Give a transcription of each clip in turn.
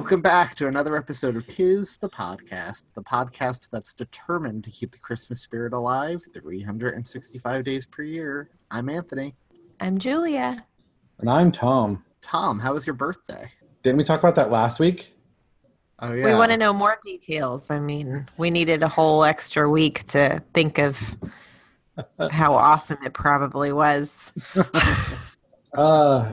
Welcome back to another episode of Tis the Podcast, the podcast that's determined to keep the Christmas spirit alive 365 days per year. I'm Anthony. I'm Julia. And I'm Thom. Thom, how was your birthday? Didn't we talk about that last week? Oh, yeah. We want to know more details. I mean, we needed a whole extra week to think of how awesome it probably was. Uh,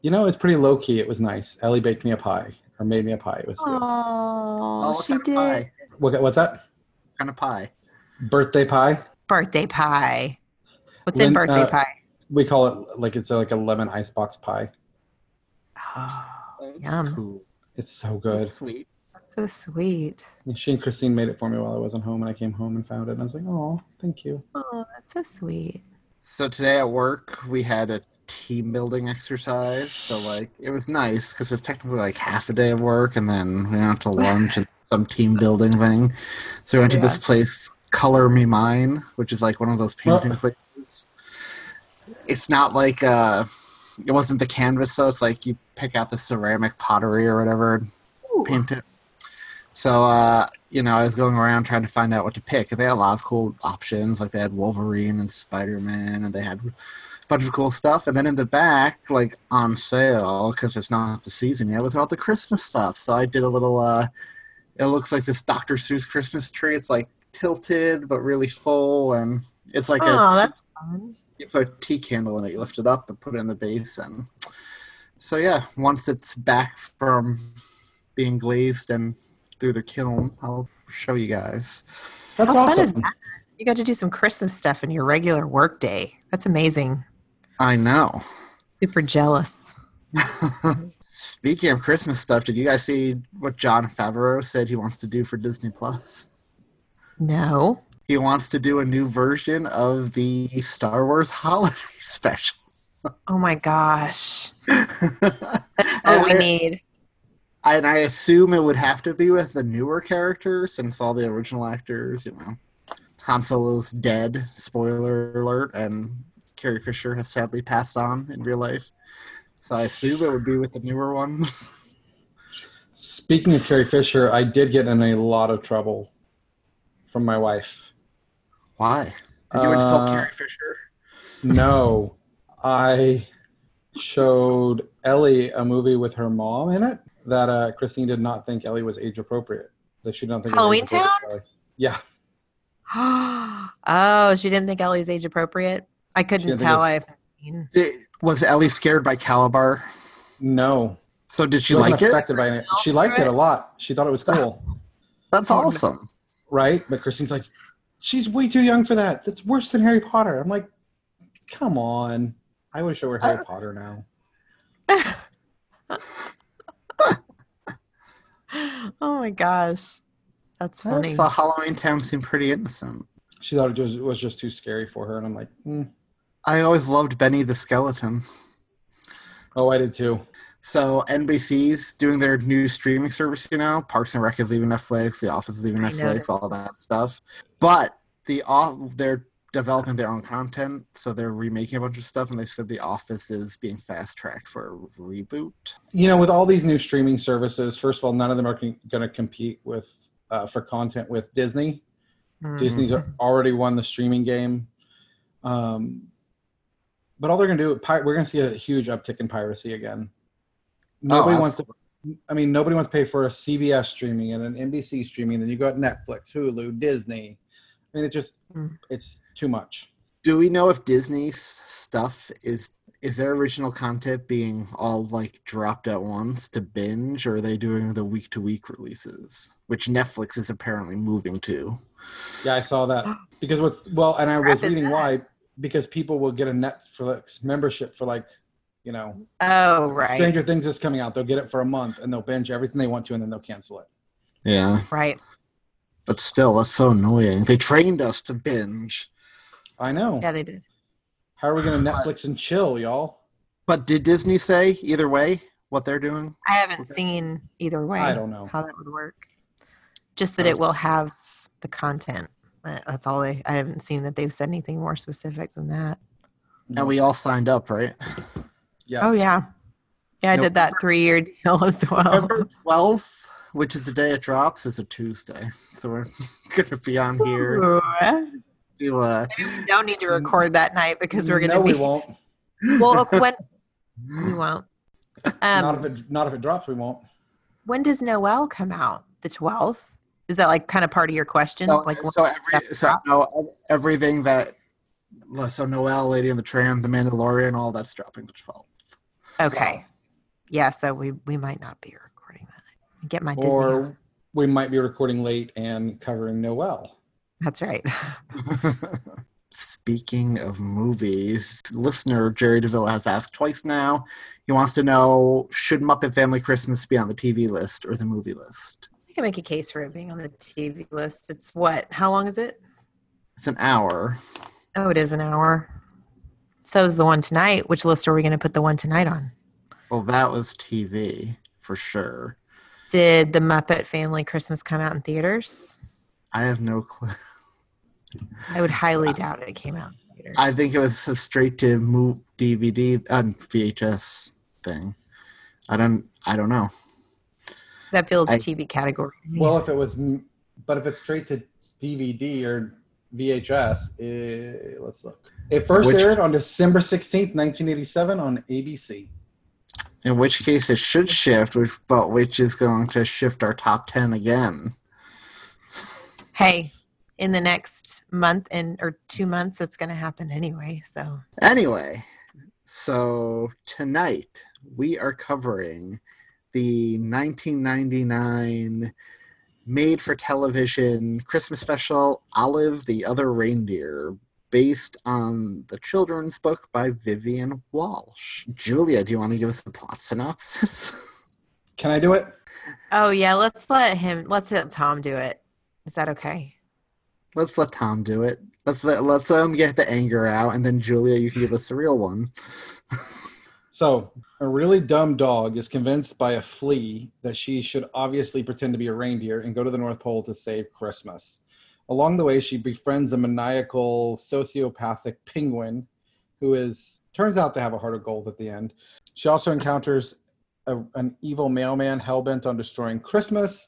you know, it's pretty low key. It was nice. Ellie baked me a pie or made me a pie. It was good. Oh, she did. pie? What, what's that? What kind of pie? Birthday pie. Birthday pie. What's Lin- in birthday uh, pie? We call it like it's a, like a lemon icebox pie. Oh, That's Yum. cool. It's so good. That's sweet. so sweet. And she and Christine made it for me while I wasn't home, and I came home and found it, and I was like, "Oh, thank you." Oh, that's so sweet. So today at work, we had a team building exercise. So, like, it was nice because it's technically like half a day of work, and then we went to lunch and some team building thing. So we went to this place, Color Me Mine, which is like one of those painting Oh. places. It's not like uh, it wasn't the canvas, so it's like you pick out the ceramic pottery or whatever and paint it. So, uh, you know, I was going around trying to find out what to pick, and they had a lot of cool options. Like they had Wolverine and Spider Man, and they had bunch of cool stuff. And then in the back, like on sale, because it's not the season yet, was all the Christmas stuff. So I did a little. uh It looks like this Dr. Seuss Christmas tree. It's like tilted but really full, and it's like oh, a that's fun. you put a tea candle in it, you lift it up and put it in the base, and so yeah, once it's back from being glazed and through the kiln, I'll show you guys. That's How awesome. fun is that? You got to do some Christmas stuff in your regular work day. That's amazing. I know. Super jealous. Speaking of Christmas stuff, did you guys see what Jon Favreau said he wants to do for Disney Plus? No. He wants to do a new version of the Star Wars holiday special. Oh my gosh. That's all we And I- need. And I assume it would have to be with the newer characters since all the original actors, you know. Han Solo's dead, spoiler alert, and Carrie Fisher has sadly passed on in real life. So I assume it would be with the newer ones. Speaking of Carrie Fisher, I did get in a lot of trouble from my wife. Why? Did you insult Uh, Carrie Fisher? No, I showed Ellie a movie with her mom in it that uh, Christine did not think Ellie was age appropriate. That she don't think Halloween age appropriate. Yeah, oh, she didn't think Ellie was age appropriate. I couldn't didn't think tell. it I was Ellie scared by Calabar? no, So did she she like it? affected by it. She liked it a lot. She thought it was cool, That's awesome. right? But Christine's like, she's way too young for that. That's worse than Harry Potter. I'm like, come on. I wish show were Harry Potter now. oh my gosh, that's funny. So Halloween Town seemed pretty innocent. She thought it just, it was just too scary for her, and I'm like, mm. I always loved Benny the Skeleton. oh, I did too. So NBC's doing their new streaming service, you know. Parks and Rec is leaving Netflix. The Office is leaving I Netflix. noticed. All that stuff. But the off they're developing their own content, so they're remaking a bunch of stuff. And they said The Office is being fast tracked for a reboot. you know, with all these new streaming services, first of all, none of them are going to compete with uh, for content with Disney. Mhm. Disney's already won the streaming game. Um, but all they're going to do, pi- we're going to see a huge uptick in piracy again. Nobody wants to. I mean, nobody wants to pay for a CBS streaming and an NBC streaming. Then you got Netflix, Hulu, Disney. I mean, it's just Mm. it's too much. Do we know if Disney s- stuff is is their original content being all like dropped at once to binge or are they doing the week to week releases which netflix is apparently moving to Yeah, I saw that because what's well, and I was reading why because people will get a Netflix membership for like, you know, Oh, right. Stranger Things is coming out. They'll get it for a month and they'll binge everything they want to, and then they'll cancel it. yeah Right. but still that's so annoying they trained us to binge I know. Yeah, they did. How are we gonna Netflix and chill, y'all? but did disney say either way what they're doing I haven't seen either way. I don't know. how that would work. Just that I it will have the content. That's all they. I haven't seen that they've said anything more specific than that. and we all signed up right Yeah. Oh yeah, yeah. I Nope. did that three-year deal as well. November 12th, which is the day it drops, is a Tuesday. So we're going to be on here Ooh. to uh, We don't need to record that night because we're going to no, be. we won't. Well, look, when we won't. not Um, if it not if it drops, we won't. when does Noel come out? The twelfth. Is that like kind of part of your question? so, like so, every, so no, everything that so Noel, Lady and the Tramp, The Mandalorian, all that's dropping the 12th. Okay. Yeah, so we we might not be recording that. Get my Disney. on. Or we might be recording late and covering Noel. That's right. Speaking of movies, listener Jerry DeVille has asked twice now. He wants to know should Muppet Family Christmas be on the TV list or the movie list? I can make a case for it being on the TV list. It's what? How long is it? It's an hour. Oh, it is an hour. So is the one tonight. Which list are we going to put the one tonight on? Well, that was TV for sure. Did the Muppet Family Christmas come out in theaters? I have no clue. I would highly doubt it came out in theaters. I think it was a straight to DVD uh, VHS thing. I don't. I don't know. That feels I- TV category. Well, if it was, but if it's straight to DVD or VHS, eh, let's look. It first Which- aired on December 16th, 1987 on ABC. In which case, it should shift, which, but which is going to shift our top ten again. hey, in the next month and or two months, it's going to happen anyway. So Anyway, so tonight we are covering the 1999 made for television Christmas special Olive the Other Reindeer, based on the children's book by Vivian Walsh. Julia, do you want to give us the plot synopsis? Can I do it? Oh yeah, let's let him. Let's let Thom do it. Is that okay? let's let Thom do it. Let's let let's let him get the anger out, and then Julia, you can give us the real one. So, a really dumb dog is convinced by a flea that she should obviously pretend to be a reindeer and go to the North Pole to save Christmas. Along the way, she befriends a maniacal sociopathic penguin who is turns out to have a heart of gold at the end. She also encounters a, an evil mailman hell-bent on destroying Christmas,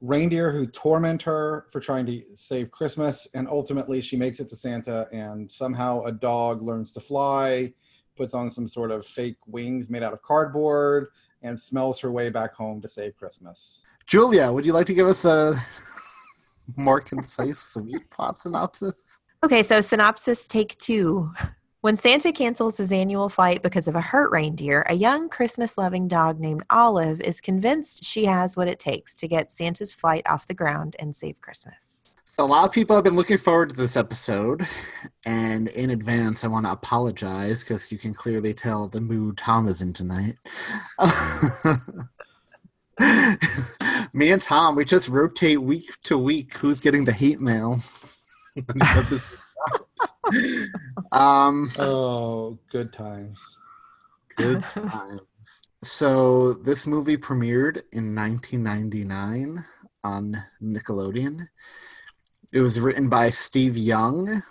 reindeer who torment her for trying to save Christmas, and ultimately she makes it to Santa and somehow a dog learns to fly puts on some sort of fake wings made out of cardboard, and smells her way back home to save Christmas. Julia, would you like to give us a more concise, sweet plot synopsis? Okay, so synopsis take two. When Santa cancels his annual flight because of a hurt reindeer, a young Christmas loving dog named Olive is convinced she has what it takes to get Santa's flight off the ground and save Christmas. So a lot of people have been looking forward to this episode, and in advance, I want to apologize because you can clearly tell the mood Thom is in tonight. Me and Thom, we just rotate week to week who's getting the hate mail. when the episode drops. um, Oh, good times. Good times. So this movie premiered in 1999 on Nickelodeon. It was written by Steve Young.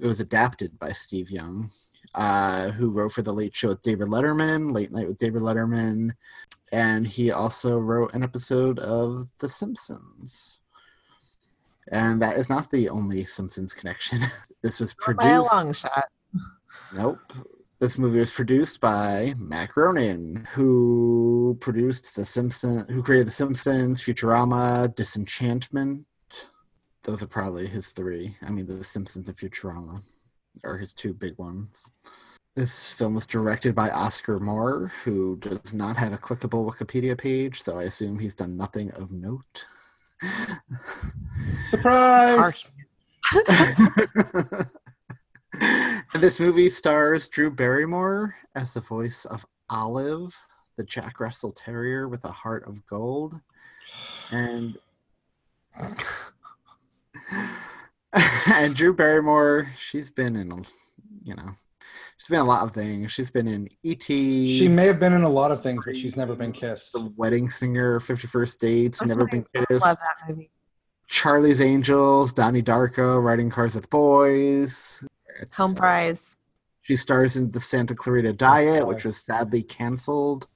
It was adapted by Steve Young, uh, who wrote for The Late Show with David Letterman, Late Night with David Letterman, and he also wrote an episode of The Simpsons. And that is not the only Simpsons connection. this was produced. By a long shot. Nope. This movie was produced by Matt Groening, who produced The Simpsons, who created The Simpsons, Futurama, Disenchantment. Those are probably his three. I mean, The Simpsons and Futurama are his two big ones. This film was directed by Oscar Moore, who does not have a clickable Wikipedia page, so I assume he's done nothing of note. Surprise! and this movie stars Drew Barrymore as the voice of Olive, the Jack Russell Terrier with a heart of gold. And and Drew Barrymore, she's been in, you know, she's been in a lot of things. She's been in E.T. She may have been in a lot of things, but she's never been kissed. The Wedding Singer, Fifty First Dates, That's Never why Been I Kissed. love that movie. Charlie's Angels, Donnie Darko, Riding Cars with Boys. It's, Home uh, Fries. She stars in the Santa Clarita Diet, which was sadly canceled.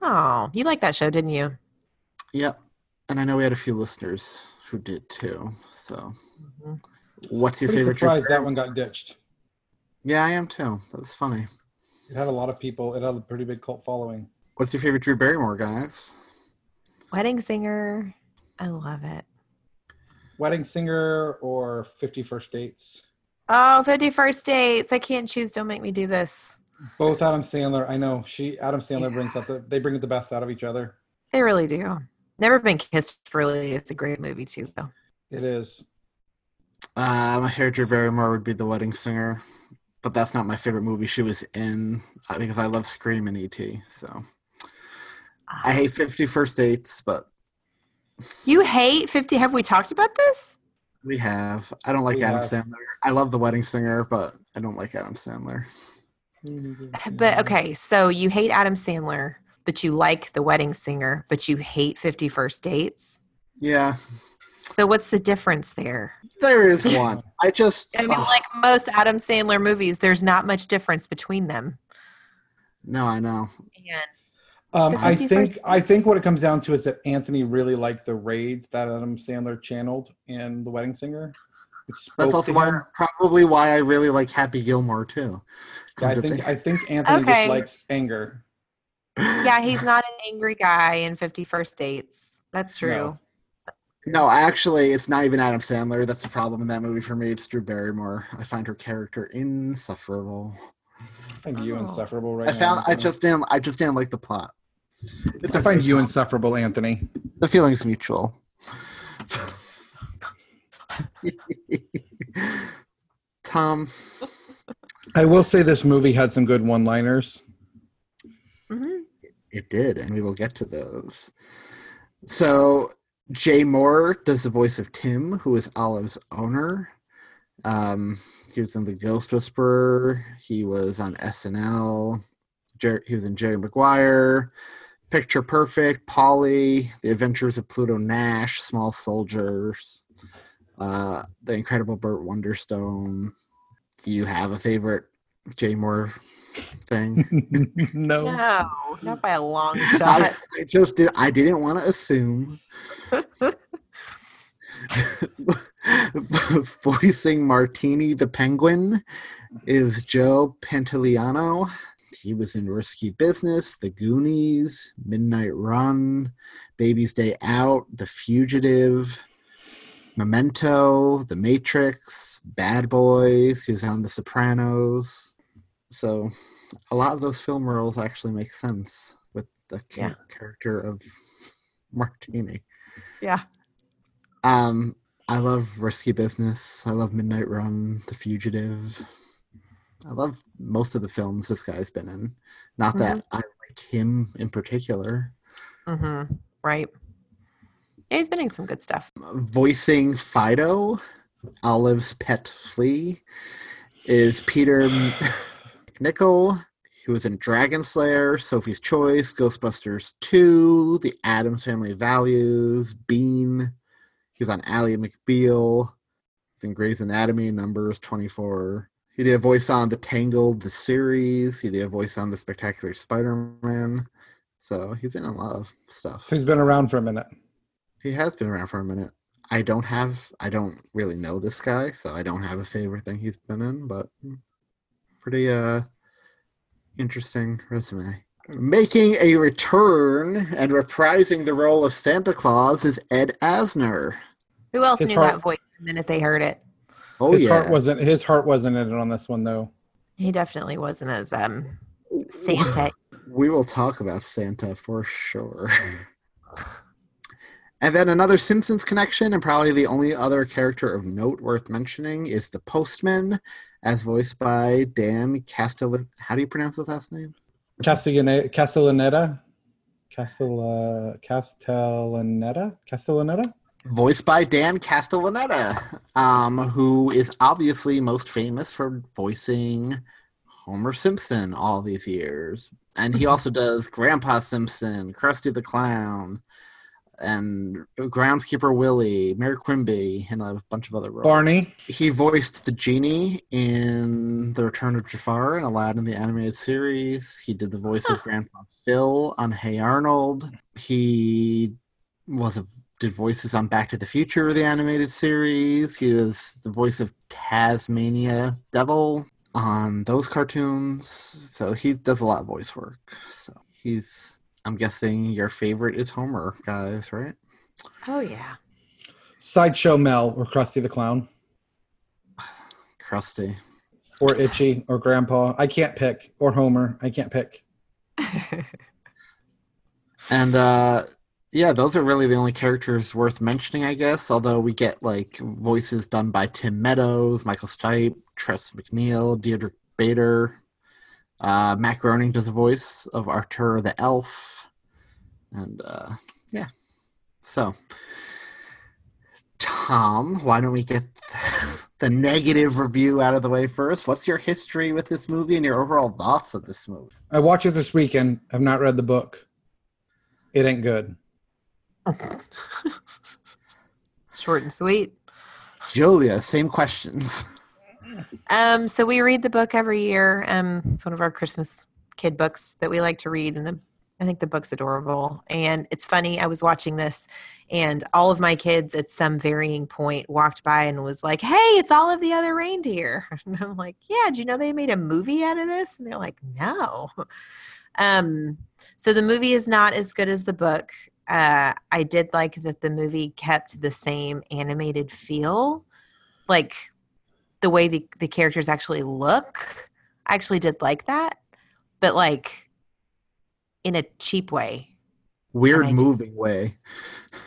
Oh, you liked that show, didn't you? Yep. And I know we had a few listeners who did too. So, mm-hmm. what's your Pretty favorite? surprised Drew that one got ditched. Yeah, I am too. That was funny. It had a lot of people. It had a pretty big cult following. What's your favorite Drew Barrymore, guys? Wedding Singer. I love it. Wedding Singer or Fifty First Dates. Oh, 51st Dates. I can't choose. Don't make me do this. Both Adam Sandler. I know she. Adam Sandler brings out the. They bring the best out of each other. They really do. Never Been Kissed, really. It's a great movie, too, though. It is. Uh, my favorite Drew Barrymore would be The Wedding Singer, but that's not my favorite movie she was in uh, because I love Scream and E.T. So, I hate Fifty First Dates, but You hate 50. Have we talked about this? we have. I don't like We Adam have. Sandler. I love The Wedding Singer, but I don't like Adam Sandler. But okay, so you hate Adam Sandler, but you like The Wedding Singer, but you hate 51st Dates. Yeah, So what's the difference there? there is one. I just I mean, ugh. like most Adam Sandler movies, there's not much difference between them. no, I know. And Um, I 51st think I think what it comes down to is that Anthony really liked the rage that Adam Sandler channeled in The Wedding Singer. That's also why, probably why I really like Happy Gilmore too. Yeah, I to think think- I think Anthony Okay. just likes anger. Yeah, he's not an angry guy in 51st Dates. That's true. No. No, actually, it's not even Adam Sandler. That's the problem in that movie for me. It's Drew Barrymore. I find her character insufferable. I find you Oh. insufferable right I found now. I just didn't I just didn't like the plot. It's I a- find you insufferable, Anthony. the feeling's mutual. Thom, I will say this movie had some good one-liners. hmm it did, and we will get to those. So Jay Mohr does the voice of Tim, who is Olive's owner. Um, he was in The Ghost Whisperer. He was on SNL. Jer- he was in Jerry Maguire, Picture Perfect, Paulie, The Adventures of Pluto Nash, Small Soldiers, uh, The Incredible Burt Wonderstone. Do you have a favorite Jay Mohr thing? no. No, not by a long I, shot. I just did. I didn't want to assume. Voicing Martini the Penguin is Joe Pantoliano. He was in Risky Business, The Goonies, Midnight Run, Baby's Day Out, The Fugitive, Memento, The Matrix, Bad Boys. He was on The Sopranos. So a lot of those film roles actually make sense with the Yeah. character of Martini. Yeah. Um, I love Risky Business. I love Midnight Run, The Fugitive. I love most of the films this guy's been in. Not that I like him in particular. hmm Right. Yeah, he's been in some good stuff. Voicing Fido, Olive's pet flea, is Peter MacNicol. He was in Dragon Slayer, Sophie's Choice, Ghostbusters 2, The Addams Family Values, Bean. He was on Ally McBeal. He's in Grey's Anatomy, Numbers 24. He did a voice on The Tangled, the series. He did a voice on The Spectacular Spider-Man. So he's been in a lot of stuff. So he's been around for a minute. He has been around for a minute. I don't have, I don't really know this guy, so I don't have a favorite thing he's been in, but pretty uh interesting resume. Making a return and reprising the role of Santa Claus is Ed Asner. Who else His knew heart- that voice the minute they heard it? Oh his yeah, heart wasn't his heart wasn't in it on this one though. He definitely wasn't as um Santa. We will talk about Santa for sure. and then another Simpsons connection, and probably the only other character of note worth mentioning is the Postman, as voiced by Dan Castellan. How do you pronounce his last name? Castellaneta. Castellaneta. Castel, uh, Castellaneta. Castellaneta. Voiced by Dan Castellaneta, um, who is obviously most famous for voicing Homer Simpson all these years. And he also does Grandpa Simpson, Krusty the Clown, and Groundskeeper Willie, Mayor Quimby, and a bunch of other roles. Barney. He voiced the genie in The Return of Jafar and Aladdin the animated series. He did the voice of Grandpa Phil on Hey Arnold. He was a did voices on Back to the Future, the animated series. He was the voice of Tasmania Devil on those cartoons. So he does a lot of voice work. So he's, I'm guessing your favorite is Homer, guys, right? Oh yeah. Sideshow Mel or Krusty the Clown. Krusty. Or Itchy or Grandpa. I can't pick. Or Homer. I can't pick. and uh yeah, those are really the only characters worth mentioning, I guess. Although we get like voices done by Tim Meadows, Michael Stipe, Tress MacNeille, Deirdre Bader. Uh, Matt Groening does a voice of Arthur the Elf, and uh, yeah. So, Thom, why don't we get the negative review out of the way first? What's your history with this movie and your overall thoughts of this movie? I watched it this weekend. I've not read the book. It ain't good. Short and sweet. Julia, same questions. Um, so we read the book every year. Um, it's one of our Christmas kid books that we like to read, and the, I think the book's adorable. And it's funny. I was watching this, and all of my kids at some varying point walked by and was like, "Hey, it's all of the other reindeer." And I'm like, "Yeah, do you know they made a movie out of this?" And they're like, "No." Um, so the movie is not as good as the book. Uh, I did like that the movie kept the same animated feel, like the way the, the characters actually look. I actually did like that, but like in a cheap way. Weird moving way.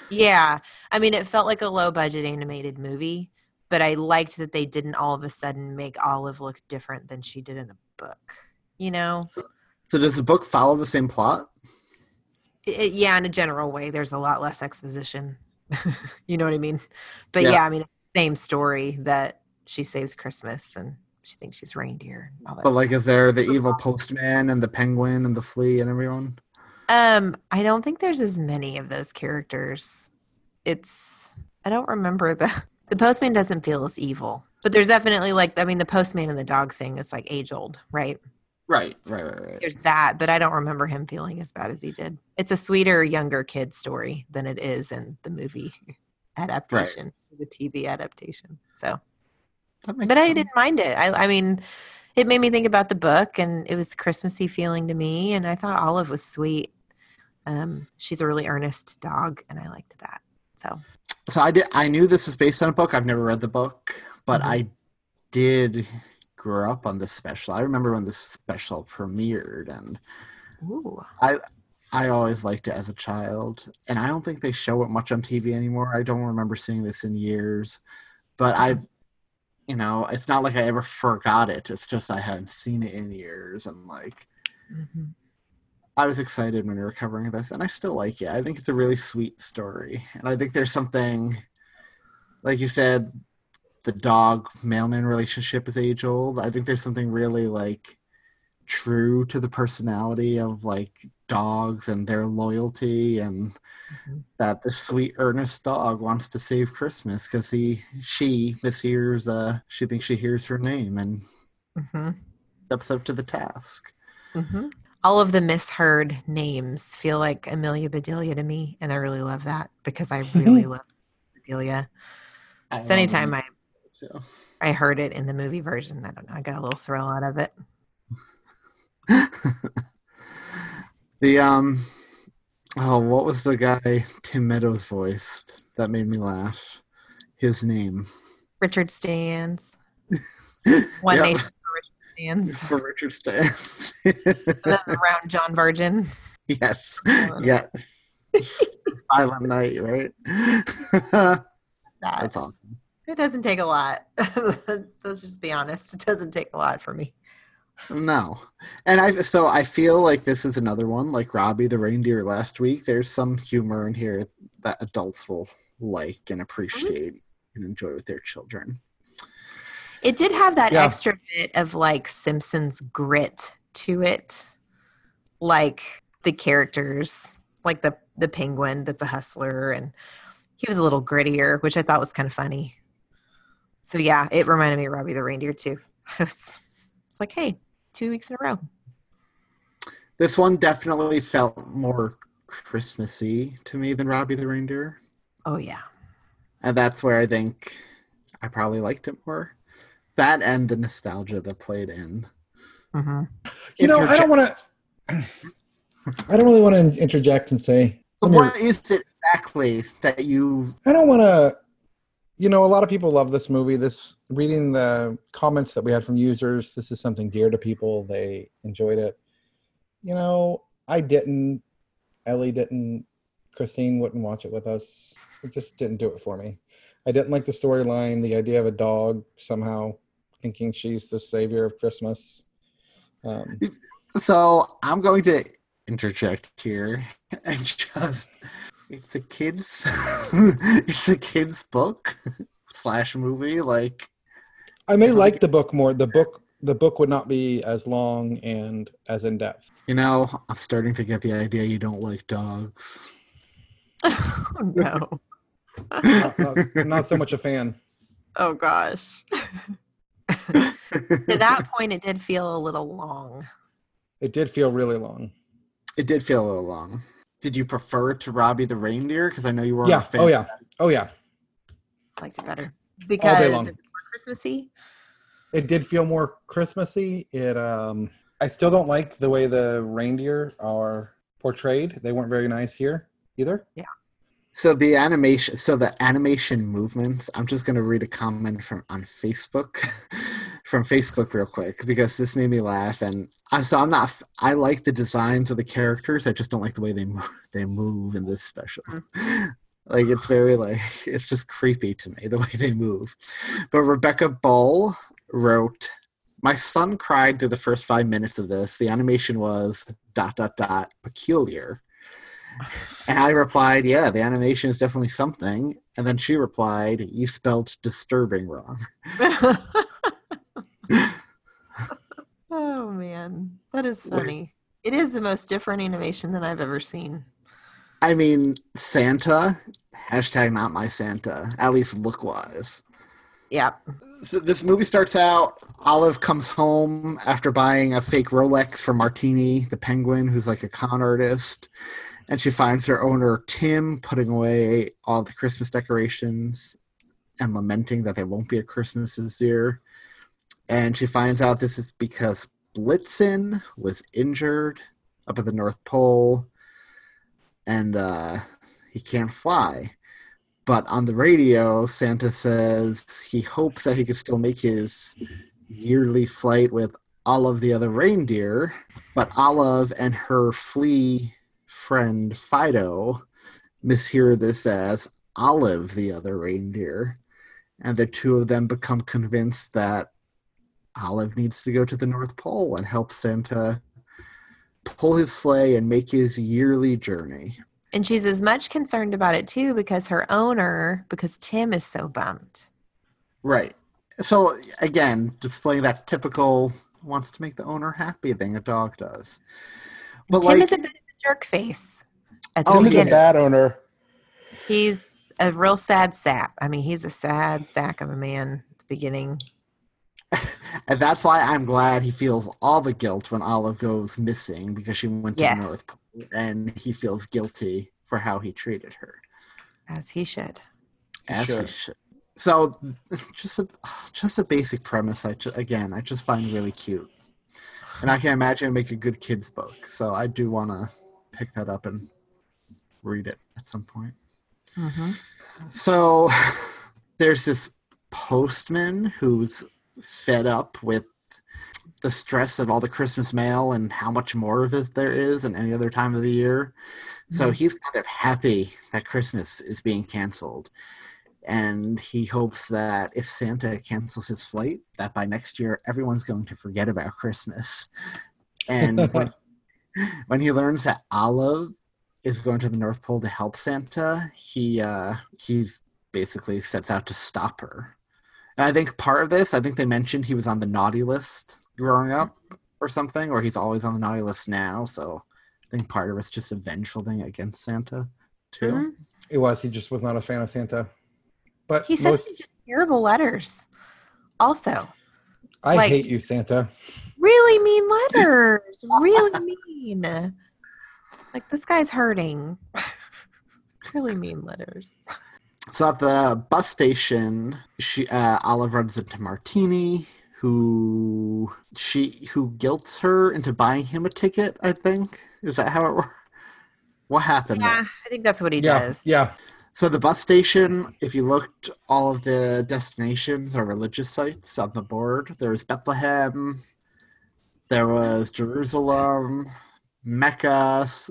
Yeah. I mean, it felt like a low budget animated movie, but I liked that they didn't all of a sudden make Olive look different than she did in the book. You know? So, so does the book follow the same plot? It, yeah, in a general way, there's a lot less exposition. you know what I mean? But yeah, yeah I mean, same story that she saves Christmas and she thinks she's reindeer. but stuff. like, is there the evil postman and the penguin and the flea and everyone? Um, I don't think there's as many of those characters. It's I don't remember the the postman doesn't feel as evil, but there's definitely like I mean the postman and the dog thing is like age old, right? Right, right, right, right. There's that, but I don't remember him feeling as bad as he did. It's a sweeter, younger kid story than it is in the movie adaptation, right. the TV adaptation. So, but sense. I didn't mind it. I, I mean, it made me think about the book, and it was Christmassy feeling to me. And I thought Olive was sweet. Um, she's a really earnest dog, and I liked that. So, so I did. I knew this was based on a book. I've never read the book, but mm-hmm. I did grew up on this special. I remember when this special premiered, and Ooh. I I always liked it as a child, and I don't think they show it much on TV anymore. I don't remember seeing this in years, but I, you know, it's not like I ever forgot it. It's just I hadn't seen it in years, and like. Mm-hmm. I was excited when we were covering this, and I still like it. I think it's a really sweet story, and I think there's something, like you said, the dog mailman relationship is age old. I think there's something really like true to the personality of like dogs and their loyalty and mm-hmm. that the sweet earnest dog wants to save christmas because he she mishears uh she thinks she hears her name and mm-hmm. steps up to the task mm-hmm. all of the misheard names feel like amelia bedelia to me and i really love that because i really love bedelia so anytime i so I heard it in the movie version. I don't know. I got a little thrill out of it. the um oh what was the guy Tim Meadows voiced that made me laugh? His name. Richard Stans. One yep. Nation stands. For Richard stands. around John Virgin. Yes. Yeah. Silent night, right? That's awesome. It doesn't take a lot. Let's just be honest. It doesn't take a lot for me. No. And I so I feel like this is another one like Robbie the reindeer last week. There's some humor in here that adults will like and appreciate mm-hmm. and enjoy with their children. It did have that yeah. extra bit of like Simpsons grit to it. Like the characters, like the the penguin that's a hustler and he was a little grittier, which I thought was kind of funny. So yeah, it reminded me of Robbie the reindeer too. I was like, hey, two weeks in a row. This one definitely felt more Christmassy to me than Robbie the Reindeer. Oh yeah. And that's where I think I probably liked it more. That and the nostalgia that played in. Mm-hmm. You know, I don't want to. I don't really want to interject and say. So what is it exactly that you? I don't want to. You know, a lot of people love this movie. This reading the comments that we had from users, this is something dear to people. They enjoyed it. You know, I didn't. Ellie didn't. Christine wouldn't watch it with us. It just didn't do it for me. I didn't like the storyline, the idea of a dog somehow thinking she's the savior of Christmas. Um, so I'm going to interject here and just it's a kids it's a kids book slash movie like I may like the book more. The book the book would not be as long and as in depth. You know, I'm starting to get the idea you don't like dogs. oh, no. not, not, not so much a fan. Oh gosh. to that point, it did feel a little long. It did feel really long. It did feel a little long. Did you prefer it to Robbie the Reindeer? Because I know you were a fan. yeah. Oh yeah. Oh yeah. I liked it better because it's more Christmassy. It did feel more Christmassy. It um, I still don't like the way the reindeer are portrayed. They weren't very nice here either. Yeah. So the animation, so the animation movements. I'm just going to read a comment from on Facebook, from Facebook real quick because this made me laugh. And I, so I'm not. I like the designs of the characters. I just don't like the way they move. They move in this special. Mm-hmm. like it's very like it's just creepy to me the way they move. But Rebecca Ball wrote, "My son cried through the first five minutes of this. The animation was dot dot dot peculiar." And I replied, Yeah, the animation is definitely something. And then she replied, You spelled disturbing wrong. Oh, man. That is funny. It is the most different animation that I've ever seen. I mean, Santa, hashtag not my Santa, at least look wise. Yeah. So this movie starts out. Olive comes home after buying a fake Rolex for Martini, the penguin, who's like a con artist and she finds her owner Tim putting away all the Christmas decorations and lamenting that there won't be a Christmas this year. And she finds out this is because Blitzen was injured up at the North Pole. And uh, he can't fly. But on the radio, Santa says he hopes that he could still make his yearly flight with all of the other reindeer, but Olive and her flea friend Fido mishear this as Olive, the other reindeer, and the two of them become convinced that Olive needs to go to the North Pole and help Santa pull his sleigh and make his yearly journey. And she's as much concerned about it too because her owner, because Tim is so bummed. Right. So again, displaying that typical wants to make the owner happy thing a dog does. But Tim like, is a bit of a jerk face. At oh, the oh, beginning. he's a bad owner. He's a real sad sap. I mean, he's a sad sack of a man beginning. And that's why I'm glad he feels all the guilt when Olive goes missing because she went to yes. the North Pole and he feels guilty for how he treated her. As he should. As he should. So, just a just a basic premise. I just, again, I just find really cute, and I can imagine make a good kids book. So I do want to pick that up and read it at some point. Mm-hmm. So there's this postman who's fed up with the stress of all the Christmas mail and how much more of it there is than any other time of the year. So Mhm. he's kind of happy that Christmas is being canceled. And he hopes that if Santa cancels his flight, that by next year everyone's going to forget about Christmas. And when, when he learns that Olive is going to the North Pole to help Santa, he uh, he's basically sets out to stop her. And I think part of this, I think they mentioned he was on the naughty list growing up or something, or he's always on the naughty list now. So I think part of it's just a vengeful thing against Santa too. Mhm. It was. He just was not a fan of Santa. But He sends most, these just terrible letters. Also, I like- hate you, Santa. really mean letters. really mean. Like this guy's hurting. really mean letters. So at the bus station, she uh, Olive runs into Martini, who she who guilts her into buying him a ticket. I think is that how it works. What happened? there? Yeah, I think that's what he Yeah, does. yeah. So the bus station, if you looked all of the destinations or religious sites on the board, there was Bethlehem, there was Jerusalem, Mecca, S-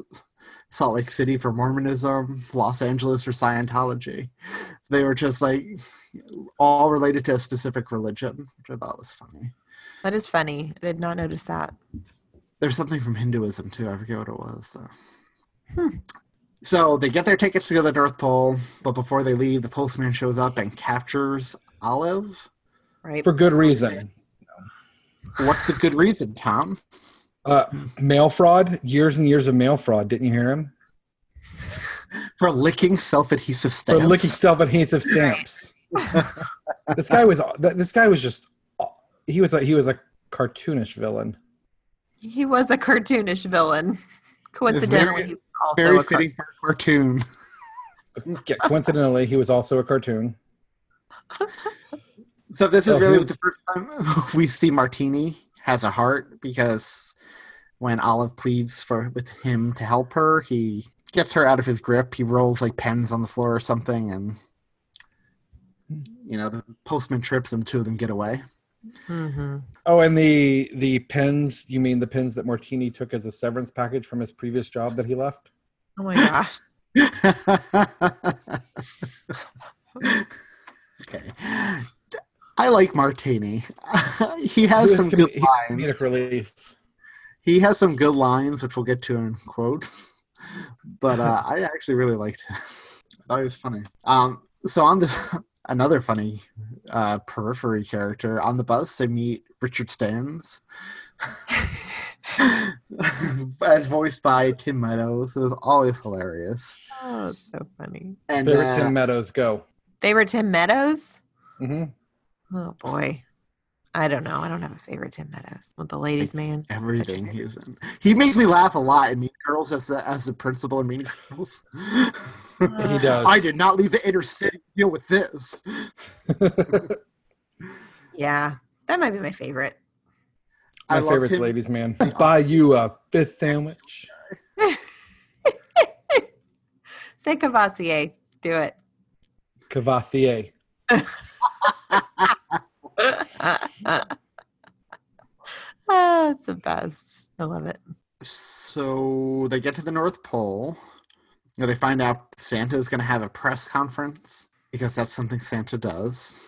Salt Lake City for Mormonism, Los Angeles for Scientology. They were just like all related to a specific religion, which I thought was funny. That is funny. I did not notice that. There's something from Hinduism too. I forget what it was though. Hmm. So they get their tickets to go to the North Pole, but before they leave, the postman shows up and captures Olive. Right. For good reason. What's a good reason, Thom? Uh, mail fraud, years and years of mail fraud. Didn't you hear him? For licking self-adhesive stamps. For licking self-adhesive stamps. this guy was. This guy was just. He was a he was a cartoonish villain. He was a cartoonish villain. Coincidentally, very- he was also Very a car- fitting for cartoon. Yeah, coincidentally, he was also a cartoon. So this So is really who's- the first time we see Martini has a heart because when Olive pleads for with him to help her, he gets her out of his grip. He rolls like pens on the floor or something, and you know the postman trips, and the two of them get away. Mhm. Oh, and the the pens. You mean the pens that Martini took as a severance package from his previous job that he left? Oh my gosh. okay. I like Martini. he He has was some com- good he was lines. comedic relief. He has some good lines, which we'll get to in quotes. But uh, I actually really liked him. I thought he was funny. Um, so on this, another funny uh, periphery character on the bus, they meet Richard Stans, as voiced by Tim Meadows. It was always hilarious. Oh, so funny. And Favorite uh, Tim Meadows, go. Favorite Tim Meadows? hmm Oh boy. I don't know. I don't have a favorite Tim Meadows. With the ladies' man. everything he's in. He makes me laugh a lot in Mean Girls as the, as the principal in Mean Girls. He does. I did not leave the inner city to deal with this. Yeah. That might be my favorite. My I loved favorite's him. ladies' man. Buy you a fifth sandwich. Say Cavassier. Do it. Cavatier. Ah, it's the best. I love it. So they get to the North Pole. You know, they find out Santa is going to have a press conference because that's something Santa does.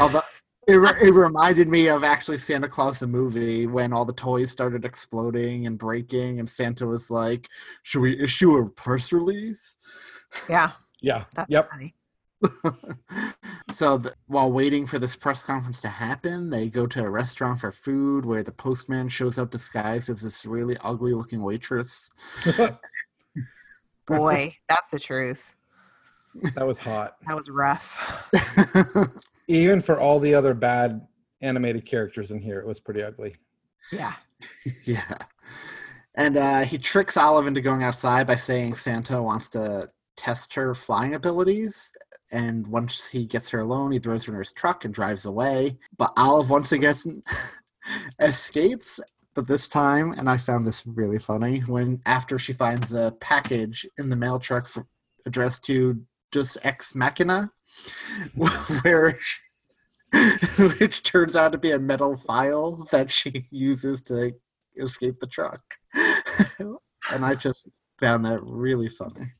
Although it, re- it reminded me of actually Santa Claus the movie when all the toys started exploding and breaking, and Santa was like, "Should we issue a press release?" Yeah. Yeah. That's Yep. funny. so th- while waiting for this press conference to happen, they go to a restaurant for food where the postman shows up disguised as this really ugly looking waitress. Boy, that's the truth. That was hot. That was rough. Even for all the other bad animated characters in here, it was pretty ugly. Yeah. yeah. And uh, he tricks Olive into going outside by saying Santa wants to test her flying abilities. And once he gets her alone, he throws her in his truck and drives away. But Olive once again escapes. But this time, and I found this really funny, when after she finds a package in the mail truck for, addressed to just ex machina, where which turns out to be a metal file that she uses to escape the truck. and I just found that really funny.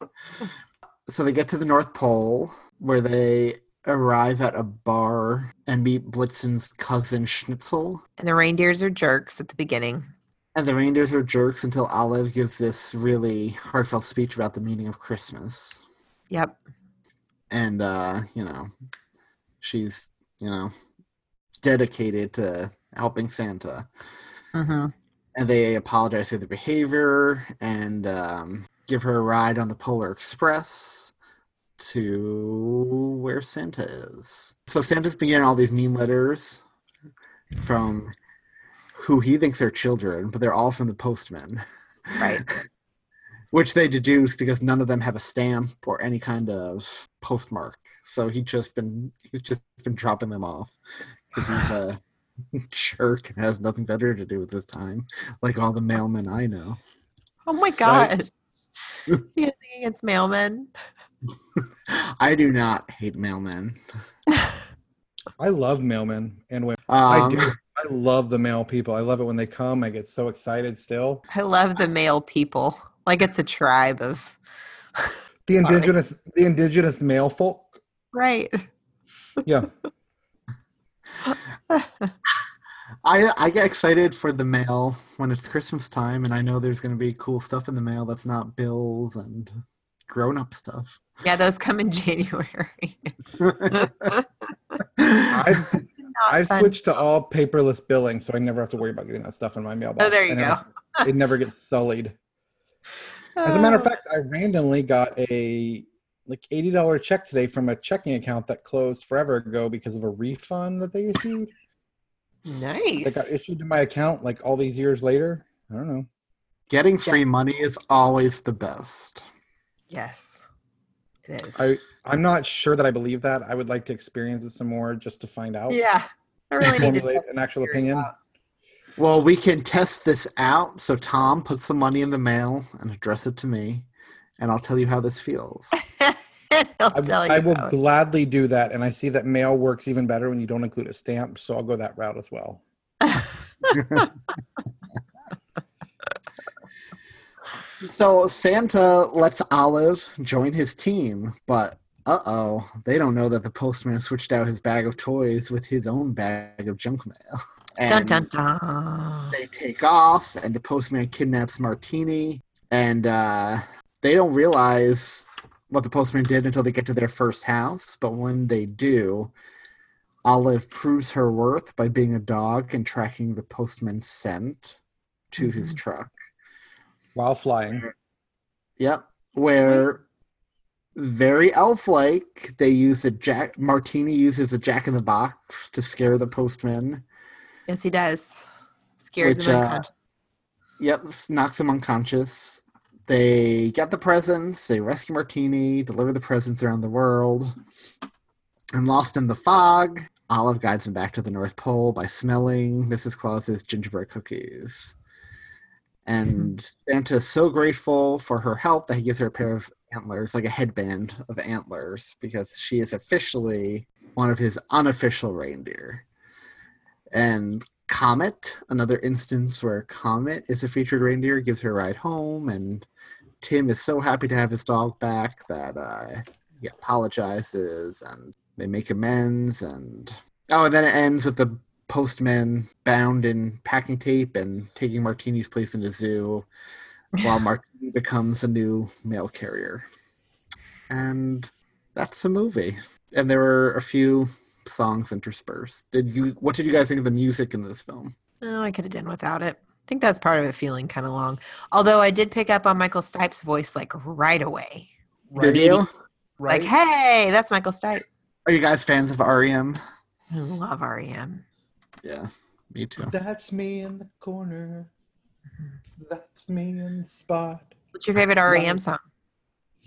So they get to the North Pole where they arrive at a bar and meet Blitzen's cousin Schnitzel. And the reindeers are jerks at the beginning. And the reindeers are jerks until Olive gives this really heartfelt speech about the meaning of Christmas. Yep. And, uh, you know, she's, you know, dedicated to helping Santa. Mm-hmm. And they apologize for their behavior and um, give her a ride on the Polar Express to where Santa is. So Santa's been getting all these mean letters from who he thinks are children, but they're all from the postman. Right. Which they deduce because none of them have a stamp or any kind of postmark. So he just been he's just been dropping them off because he's a jerk and has nothing better to do with his time, like all the mailmen I know. Oh my god. Anything against mailmen? I do not hate mailmen. I love mailmen and women. Um, I do. I love the male people. I love it when they come. I get so excited still. I love the male people. Like it's a tribe of The indigenous the indigenous male folk. right. Yeah. I I get excited for the mail when it's Christmas time, and I know there's going to be cool stuff in the mail that's not bills and grown up stuff. Yeah, those come in January. I've I've switched to all paperless billing, so I never have to worry about getting that stuff in my mailbox. Oh, there you And go. It, it never gets sullied. As a matter Oh. of fact, I randomly got a like eighty dollar check today from a checking account that closed forever ago because of a refund that they issued. nice. That got issued to my account like all these years later. I don't know. Getting free money is always the best. Yes, it is. I I'm not sure that I believe that. I would like to experience it some more just to find out. yeah, I really need to. Formulate an actual opinion. out. Well, we can test this out. So Thom, put some money in the mail and address it to me, and I'll tell you how this feels. I'll I, tell you. I will it. gladly do that, and I see that mail works even better when you don't include a stamp, so I'll go that route as well. So Santa lets Olive join his team, but uh oh, they don't know that the postman switched out his bag of toys with his own bag of junk mail. Dun And dun dun. they take off, and the postman kidnaps Martini, and uh, they don't realize what the postman did until they get to their first house. But when they do, Olive proves her worth by being a dog and tracking the postman's scent to his truck. While flying, Yep. Where very elf like, they use a jack Martini uses a jack in the box to scare the postman. Yes, he does. Scares Which, him uh, unconscious. Yep, knocks him unconscious. They get the presents, they rescue Martini, deliver the presents around the world. And lost in the fog, Olive guides him back to the North Pole by smelling Mrs. Claus's gingerbread cookies. And Santa is so grateful for her help that he gives her a pair of antlers, like a headband of antlers, because she is officially one of his unofficial reindeer. And Comet, another instance where Comet is a featured reindeer, gives her a ride home, and Tim is so happy to have his dog back that uh, he apologizes and they make amends. And oh, and then it ends with the postman bound in packing tape and taking Martini's place in the zoo, while Martini becomes a new mail carrier. And that's a movie. And there were a few songs interspersed. Did you? What did you guys think of the music in this film? Oh, I could have done without it. I think that's part of it feeling kind of long. Although I did pick up on Michael Stipe's voice like right away. Did you? right? Like, hey, that's Michael Stipe. Are you guys fans of REM? I love E REM. Yeah, me too. That's me in the corner. That's me in the spot. What's your favorite REM song?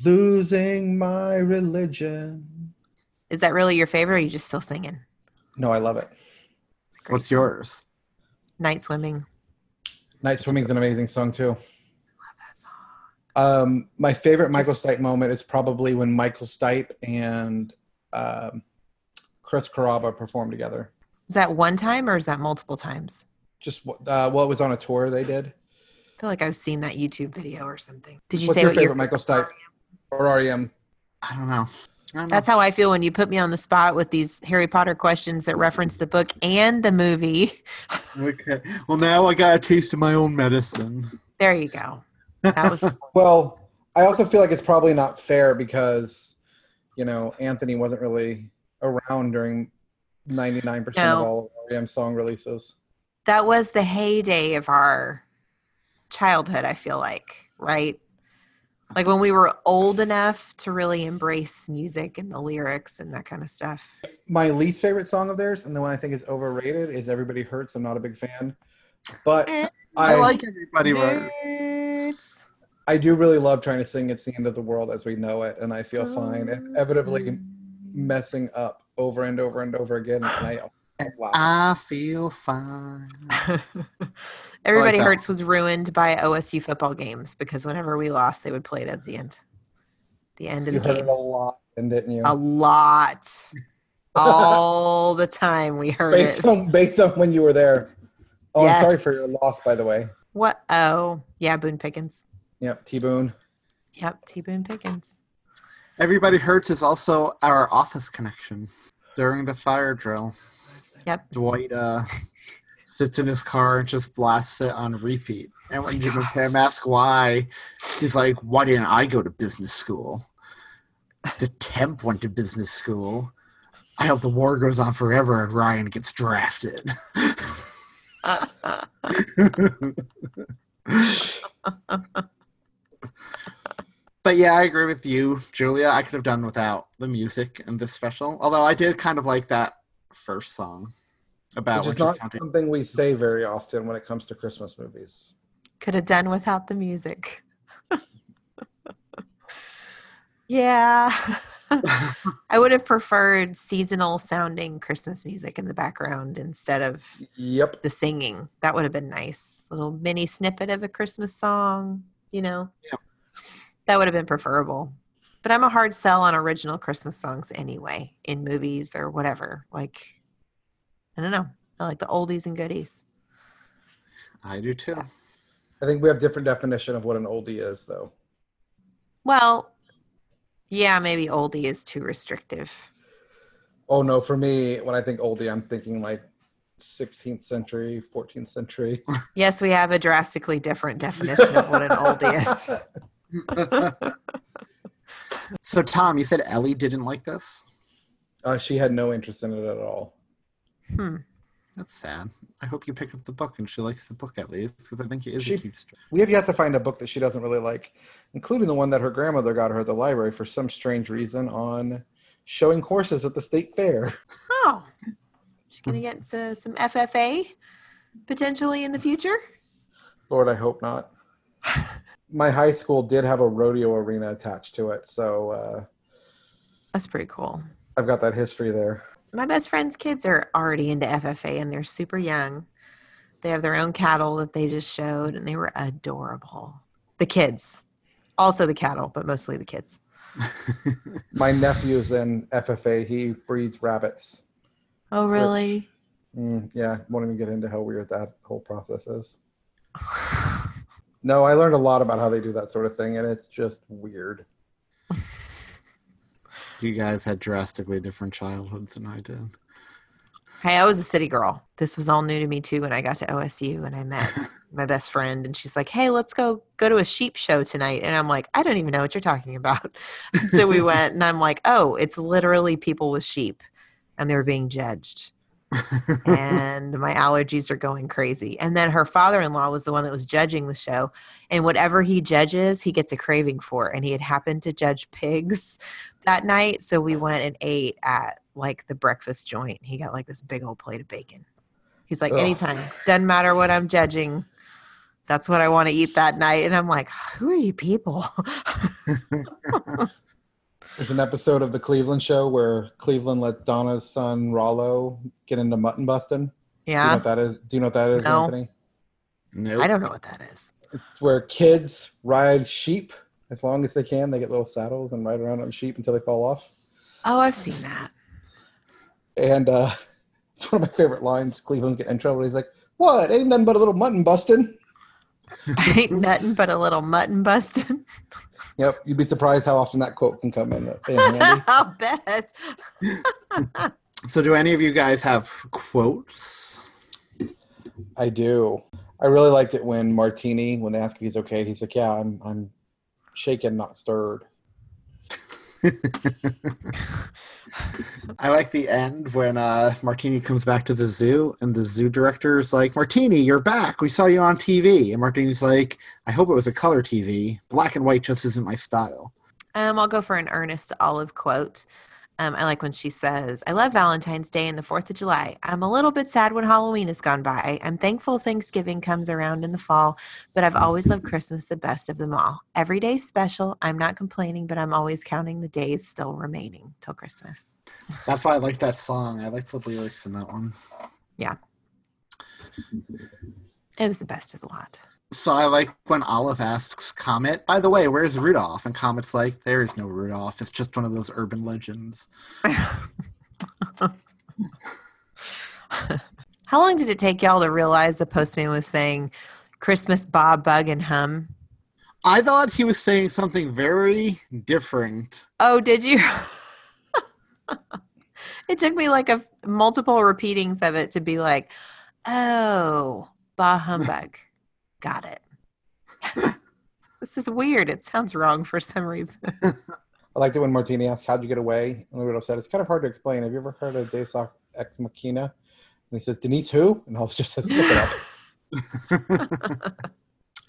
Losing my religion. Is that really your favorite or are you just still singing? No, I love it. It's a great What's song. yours? Night Swimming. Night Swimming's an amazing song too. I love that song. Um, my favorite Michael Stipe moment is probably when Michael Stipe and um, Chris Carrabba performed together. Is that one time or is that multiple times? Just uh, well, it was on a tour they did. I feel like I've seen that YouTube video or something. Did you What's say your what favorite Michael Stipe or REM? I don't know. I don't That's how I feel when you put me on the spot with these Harry Potter questions that reference the book and the movie. Okay. Well, now I got a taste of my own medicine. There you go. That was Well, I also feel like it's probably not fair because, you know, Anthony wasn't really around during 99% of all of REM song releases. that was the heyday of our childhood, I feel like, right? Like when we were old enough to really embrace music and the lyrics and that kind of stuff. My least favorite song of theirs, and the one I think is overrated, is Everybody Hurts. I'm not a big fan. But Eh, I, I, like everybody. Hurts. I do really love trying to sing It's the End of the World as we know it, and I feel fine. Inevitably messing up over and over and over again. And I, wow. I feel fine. Everybody that Hurts was ruined by OSU football games because whenever we lost, they would play it at the end. The end of you the heard game. a lot, didn't you? A lot. All the time we heard based it. on based on when you were there. Oh, I'm sorry for your loss, by the way. What? Oh, yeah, Boone Pickens. Yep, T Boone. Yep, T Boone Pickens. Everybody Hurts is also our office connection during the fire drill. Yep. Dwight uh, sits in his car and just blasts it on repeat. And when Jim and Pam ask why, he's like, Why didn't I go to business school? The temp went to business school. I hope the war goes on forever and Ryan gets drafted. But yeah, I agree with you, Julia. I could have done without the music in this special. Although I did kind of like that first song about Which is which is not counting. something we say very often when it comes to Christmas movies. Could have done without the music. yeah. I would have preferred seasonal sounding Christmas music in the background instead of Yep. the singing. That would have been nice. Little mini snippet of a Christmas song, you know? Yeah. That would have been preferable. But I'm a hard sell on original Christmas songs anyway, in movies or whatever. Like, I don't know. I like the oldies and goodies. I do too. I think we have different definition of what an oldie is, though. Well, yeah, maybe oldie is too restrictive. Oh no, for me, when I think oldie, I'm thinking like 16th century, 14th century. Yes, we have a drastically different definition of what an oldie is. So Thom, you said Ellie didn't like this. Uh, she had no interest in it at all. Hmm. That's sad. I hope you pick up the book and she likes the book at least because I think it is She- a cute story. We have yet to find a book that she doesn't really like, including the one that her grandmother got her at the library for some strange reason on showing horses at the state fair. Oh, she's gonna get to some FFA potentially in the future. Lord, I hope not. My high school did have a rodeo arena attached to it, so uh, That's pretty cool. I've got that history there. My best friend's kids are already into FFA and they're super young. They have their own cattle that they just showed and they were adorable. The kids, also the cattle, but mostly the kids. My nephew's in FFA. He breeds rabbits. Oh, really? Mm, yeah, won't even get into how weird that whole process is. No, I learned a lot about how they do that sort of thing, and it's just weird. You guys had drastically different childhoods than I did. Hey, I was a city girl. This was all new to me too when I got to OSU and I met my best friend and she's like, "Hey, let's go go to a sheep show tonight." And I'm like, "I don't even know what you're talking about." so we went and I'm like, "Oh, it's literally people with sheep and they're being judged." And my allergies are going crazy. And then her father-in-law was the one that was judging the show, and whatever he judges, he gets a craving for. And he had happened to judge pigs that night, so we went and ate at like the breakfast joint. He got like this big old plate of bacon. He's like, Ugh. anytime, doesn't matter what I'm judging. That's what I want to eat that night. And I'm like, who are you people? There's an episode of the Cleveland Show where Cleveland lets Donna's son Rollo get into mutton busting. Yeah. Do you know yeah, what that is? Do you know what that is, No. Anthony? Nope. I don't know what that is. It's where kids ride sheep as long as they can. They get little saddles and ride around on sheep until they fall off. Oh, I've seen that. And uh, it's one of my favorite lines. Cleveland's getting in trouble. He's like, "What? Ain't nothing but a little mutton busting." I ain't nothing but a little mutton busting. Yep, you'd be surprised how often that quote can come in. in. I'll bet. So, do any of you guys have quotes? I do. I really liked it when Martini, when they ask if he's okay, he's like, "Yeah, I'm, I'm shaken, not stirred." I like the end when uh, Martini comes back to the zoo and the zoo director is like, Martini, you're back. We saw you on TV. And Martini's like, I hope it was a color TV. Black and white just isn't my style. Um, I'll go for an Ernest Olive quote. Um, I like when she says, I love Valentine's Day and the 4th of July. I'm a little bit sad when Halloween has gone by. I'm thankful Thanksgiving comes around in the fall, but I've always loved Christmas the best of them all. Every day's special. I'm not complaining, but I'm always counting the days still remaining till Christmas. That's why I like that song. I like the lyrics in that one. Yeah. It was the best of the lot. So I like when Olive asks Comet, by the way, where's Rudolph? And Comet's like, there is no Rudolph. It's just one of those urban legends. How long did it take y'all to realize the postman was saying Christmas Bob Bug and Hum? I thought he was saying something very different. Oh, did you? it took me like a multiple repeatings of it to be like, oh, bah humbug. Got it. this is weird. It sounds wrong for some reason. I liked it when Martini asked, "How'd you get away?" And Rudolph said, "It's kind of hard to explain. Have you ever heard of Deus Ex Machina?" And he says, "Denise who?" And Olive just says, "Look it up."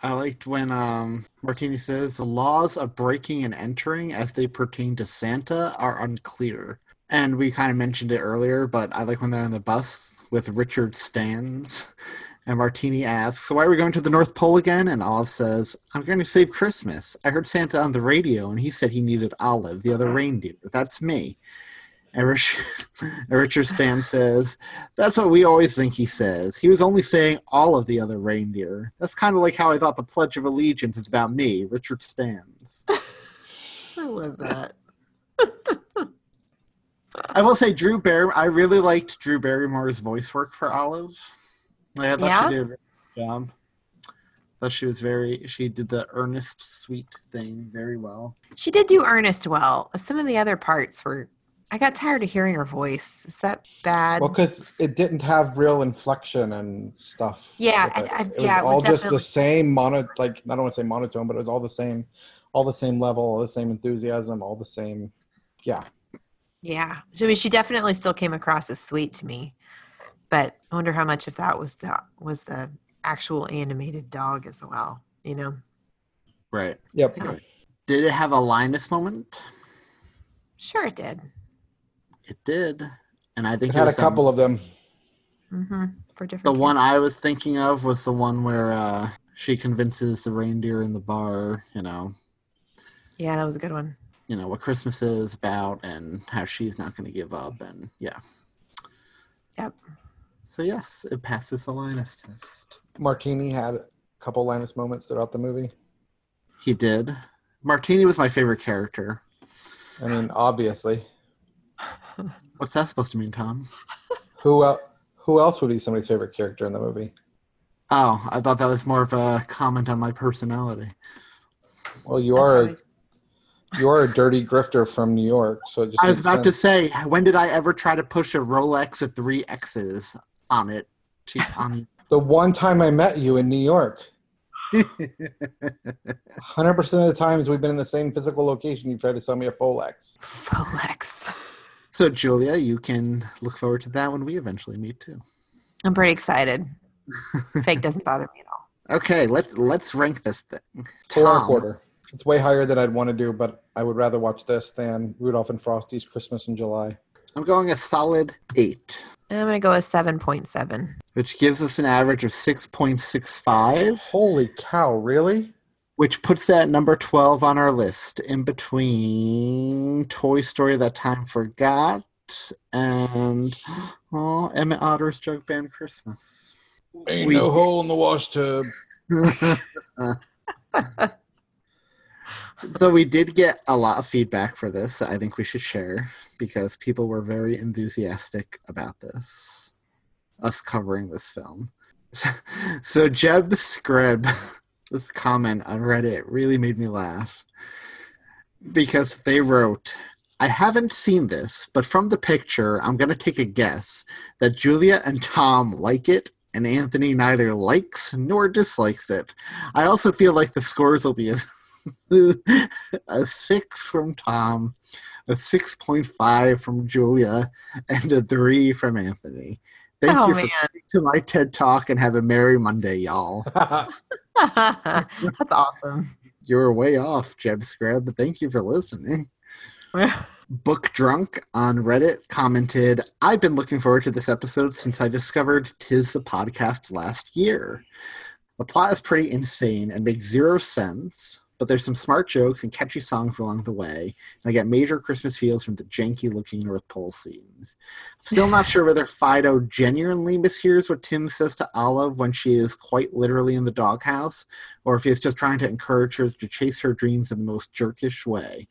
I liked when um, Martini says the laws of breaking and entering as they pertain to Santa are unclear. And we kind of mentioned it earlier, but I like when they're on the bus with Richard Stands. And Martini asks, So why are we going to the North Pole again? And Olive says, I'm going to save Christmas. I heard Santa on the radio and he said he needed Olive, the other reindeer. That's me. And Rich- and Richard Stan says, That's what we always think he says. He was only saying all of the other reindeer. That's kind of like how I thought the Pledge of Allegiance is about me, Richard Stands. I love that. I will say, Drew Barry. I really liked Drew Barrymore's voice work for Olive. I thought Yeah? she did a very good job. Thought she was very. She did the earnest, sweet thing very well. She did do earnest well. Some of the other parts were. I got tired of hearing her voice. Is that bad? well, because it didn't have real inflection and stuff. Yeah, with it. I- I- it was yeah, it was all just the same mono. Like I don't want to say monotone, but it was all the same, all the same level, all the same enthusiasm, all the same. Yeah, yeah. I mean, she definitely still came across as sweet to me, but I wonder how much of that was the was the actual animated dog as well. You know? Right. yep. Did it have a Linus moment? Sure, it did. It did, and I think It had a was, um, couple of them. Mm-hmm. For different. The kids. one I was thinking of was the one where uh, she convinces the reindeer in the bar, you know, Yeah, that was a good one. you know what Christmas is about and how she's not going to give up, and yeah. Yep. So yes, it passes the Linus test. Martini had a couple Linus moments throughout the movie. He did. Martini was my favorite character. I mean, obviously, What's that supposed to mean, Thom? who el- who else would be somebody's favorite character in the movie? Oh, I thought that was more of a comment on my personality. Well, you That's are a, you are a dirty grifter from New York, so it just I was makes about to say, when did I ever try to push a Rolex with three X's on it? To, on the one time I met you in New York. Hundred percent of the times we've been in the same physical location, you tried to sell me a Folex. Folex. so, Julia, you can look forward to that when we eventually meet too. I'm pretty excited. Fake doesn't bother me at all. Okay, let's let's rank this thing. Four and a quarter. It's way higher than I'd want to do, but I would rather watch this than Rudolph and Frosty's Christmas in July. I'm going a solid eight, I'm gonna go with seven point seven. which gives us an average of six point six five. Holy cow! Really? which puts that number 12 on our list in between Toy Story That Time Forgot and oh, Emmett Otter's Jug Band Christmas. Ain't We- no hole in the wash tub. so we did get a lot of feedback for this that I think we should share. because people were very enthusiastic about this, us covering this film. so Jeb Scrib, this comment on Reddit really made me laugh because they wrote, I haven't seen this, but from the picture, I'm going to take a guess that Julia and Tom like it, and Anthony neither likes nor dislikes it. I also feel like the scores will be a, a 6 from Thom, a 6.5 from Julia, and a 3 from Anthony. Thank Oh, you for man. coming to my TED Talk and have a merry Monday, y'all. That's awesome. You were way off, Jeb Scrub, but thank you for listening. Book Drunk on Reddit commented, I've been looking forward to this episode since I discovered Tis the Podcast last year. The plot is pretty insane and makes zero sense, but there's some smart jokes and catchy songs along the way, and I get major Christmas feels from the janky looking North Pole scenes. I'm still not sure whether Fido genuinely mishears what Tim says to Olive when she is quite literally in the doghouse, or if he is just trying to encourage her to chase her dreams in the most jerkish way.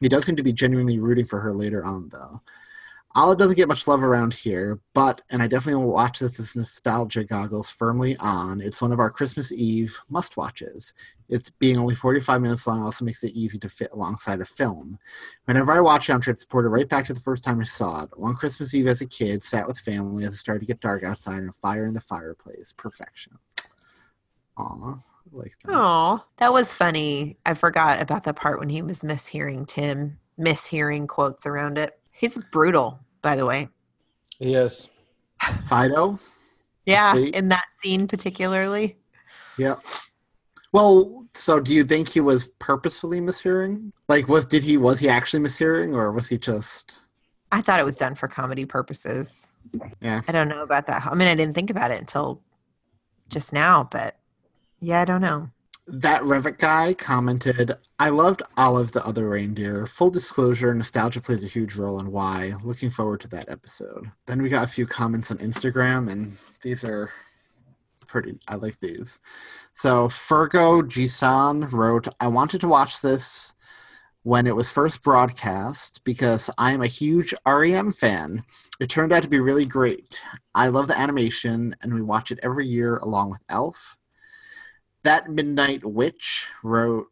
He does seem to be genuinely rooting for her later on, though. Olive doesn't get much love around here, but, and I definitely will watch this with nostalgia goggles firmly on, it's one of our Christmas Eve must watches. It's being only 45 minutes long also makes it easy to fit alongside a film. Whenever I watch it, I'm transported right back to the first time I saw it. One Christmas Eve as a kid, sat with family as it started to get dark outside and a fire in the fireplace. Perfection. Aw, like that. Oh, that was funny. I forgot about the part when he was mishearing Tim, mishearing quotes around it. He's brutal, by the way. Yes. Fido? Yeah, in that scene particularly. Yeah. Well, so do you think he was purposefully mishearing? Like, was did he was he actually mishearing, or was he just? I thought it was done for comedy purposes. Yeah. I don't know about that. I mean, I didn't think about it until just now, but yeah, I don't know. That Reddit guy commented, I loved all of the Other Reindeer. Full disclosure, nostalgia plays a huge role in why. Looking forward to that episode. Then we got a few comments on Instagram, and these are pretty, I like these. So Fergo Jisan wrote, I wanted to watch this when it was first broadcast because I am a huge REM fan. It turned out to be really great. I love the animation, and we watch it every year along with Elf. That Midnight Witch wrote,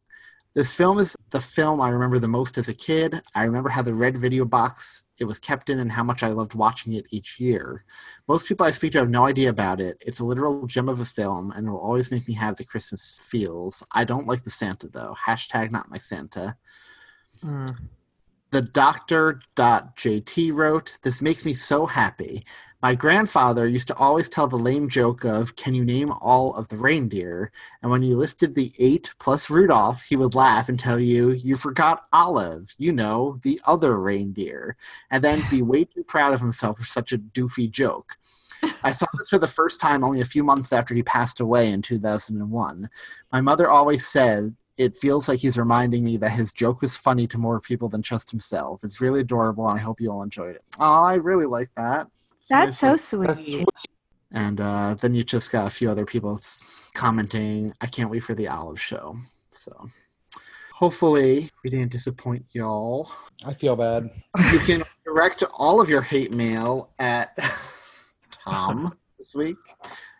This film is the film I remember the most as a kid. I remember how the red video box it was kept in and how much I loved watching it each year. Most people I speak to have no idea about it. It's a literal gem of a film and it will always make me have the Christmas feels. I don't like the Santa though. Hashtag not my Santa. Hmm. The doctor.jt wrote, This makes me so happy. My grandfather used to always tell the lame joke of, Can you name all of the reindeer? And when you listed the eight plus Rudolph, he would laugh and tell you, You forgot Olive, you know, the other reindeer, and then be way too proud of himself for such a doofy joke. I saw this for the first time only a few months after he passed away in 2001. My mother always said, it feels like he's reminding me that his joke was funny to more people than just himself. It's really adorable, and I hope you all enjoyed it. Oh, I really like that. That's so Nice. sweet. And uh, then you just got a few other people commenting, I can't wait for the Olive show. So hopefully we didn't disappoint y'all. I feel bad. You can direct all of your hate mail at Thom this week.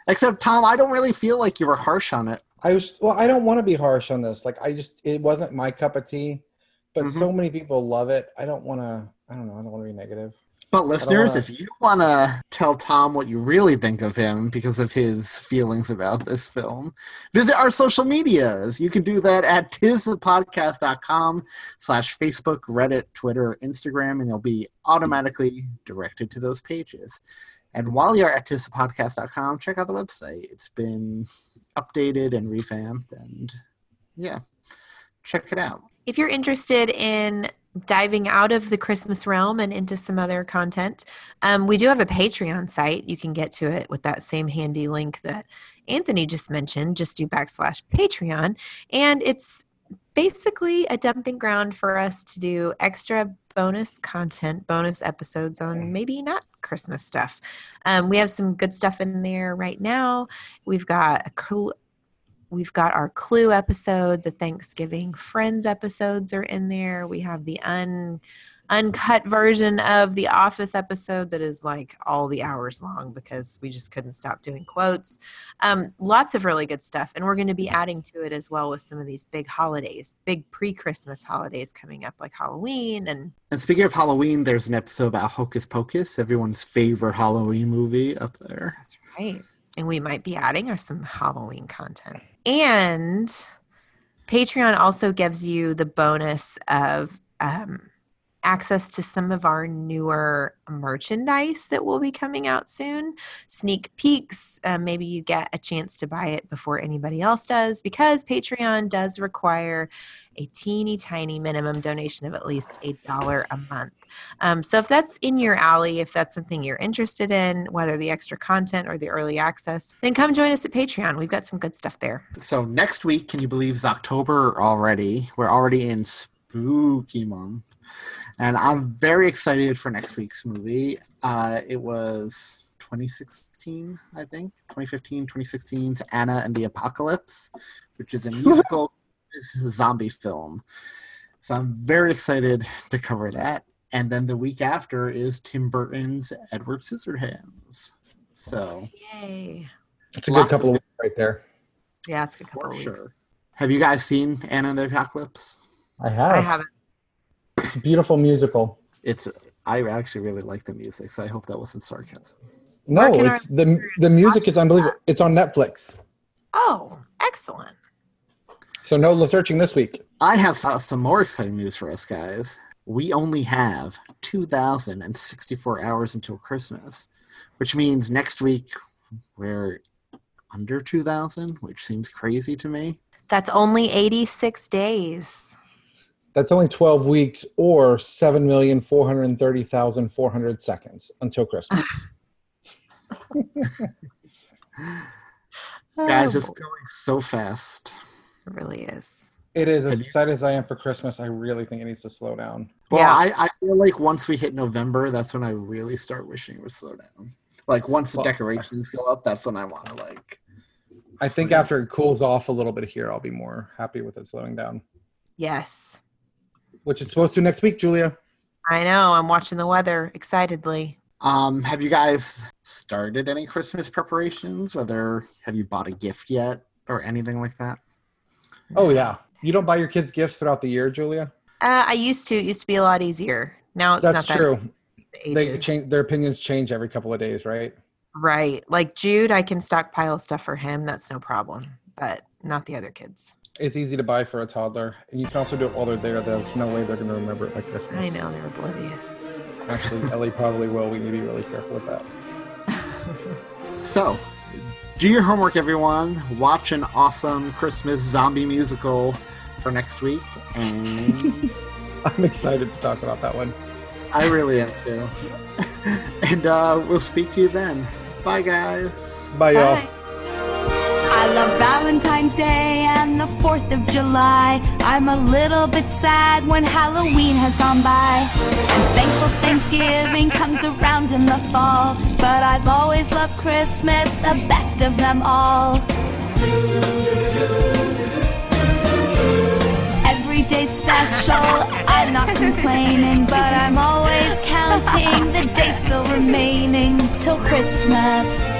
Except, Thom, I don't really feel like you were harsh on it. I was well. I don't want to be harsh on this. Like I just, it wasn't my cup of tea. But Mhm. so many people love it. I don't want to. I don't know. I don't want to be negative. But listeners, wanna- if you want to tell Thom what you really think of him because of his feelings about this film, visit our social medias. You can do that at tisthepodcast.com slash Facebook, Reddit, Twitter, Instagram, and you'll be automatically directed to those pages. And while you're at tisthepodcast.com, check out the website. It's been updated and revamped, and yeah, check it out. If you're interested in diving out of the Christmas realm and into some other content, um, we do have a Patreon site. You can get to it with that same handy link that Anthony just mentioned. Just do backslash Patreon. And it's basically a dumping ground for us to do extra bonus content, bonus episodes on maybe not Christmas stuff. Um, we have some good stuff in there right now. We've got a cool We've got our Clue episode, the Thanksgiving Friends episodes are in there. We have the un uncut version of the Office episode that is like all the hours long because we just couldn't stop doing quotes. Um, lots of really good stuff. And we're going to be adding to it as well with some of these big holidays, big pre Christmas holidays coming up, like Halloween. And, and speaking of Halloween, there's an episode about Hocus Pocus, everyone's favorite Halloween movie up there. That's right. And we might be adding are some Halloween content. And Patreon also gives you the bonus of um, access to some of our newer merchandise that will be coming out soon. Sneak peeks. Uh, maybe you get a chance to buy it before anybody else does because Patreon does require a teeny tiny minimum donation of at least a dollar a month. Um, so if that's in your alley, if that's something you're interested in, whether the extra content or the early access, then come join us at Patreon. We've got some good stuff there. So next week, can you believe it's October already? We're already in spooky month. And I'm very excited for next week's movie. Uh, it was 2016, I think, 2015, 2016's Anna and the Apocalypse, which is a musical zombie film. So I'm very excited to cover that. And then the week after is Tim Burton's Edward Scissorhands. So, yay! It's a good couple of weeks right there. Yeah, it's a good couple For of weeks. sure. Have you guys seen Anna and the Apocalypse? I have. I haven't. It's a beautiful musical. It's I actually really like the music, so I hope that wasn't sarcasm. No, it's the the music is unbelievable. That? It's on Netflix. Oh, excellent. So no searching this week. I have some more exciting news for us guys. We only have 2,064 hours until Christmas, which means next week we're under 2,000, which seems crazy to me. That's only 86 days. That's only 12 weeks or 7,430,400 seconds until Christmas. Guys, it's oh, going so fast. It really is. It is. As excited as I am for Christmas, I really think it needs to slow down. Well, yeah. I, I feel like once we hit November, that's when I really start wishing it would slow down. Like once the well, decorations go up, that's when I want to like. I think after it cools off a little bit here, I'll be more happy with it slowing down. Yes which it's supposed to next week, Julia. I know. I'm watching the weather excitedly. Um, have you guys started any Christmas preparations? Whether have you bought a gift yet or anything like that? Oh yeah. You don't buy your kids gifts throughout the year, Julia? Uh, I used to. It used to be a lot easier. Now it's That's not true. That they change. Their opinions change every couple of days, right? Right. Like Jude, I can stockpile stuff for him. That's no problem. But not the other kids it's easy to buy for a toddler, and you can also do it while they're there. There's no way they're going to remember it by Christmas. I know they're oblivious. Actually, Ellie probably will. We need to be really careful with that. so, do your homework, everyone. Watch an awesome Christmas zombie musical for next week, and I'm excited to talk about that one. I really am too. and uh, we'll speak to you then. Bye, guys. Bye, Bye. y'all. Love Valentine's Day and the 4th of July. I'm a little bit sad when Halloween has gone by. I'm thankful Thanksgiving comes around in the fall. But I've always loved Christmas, the best of them all. Every day's special, I'm not complaining. But I'm always counting the days still remaining till Christmas.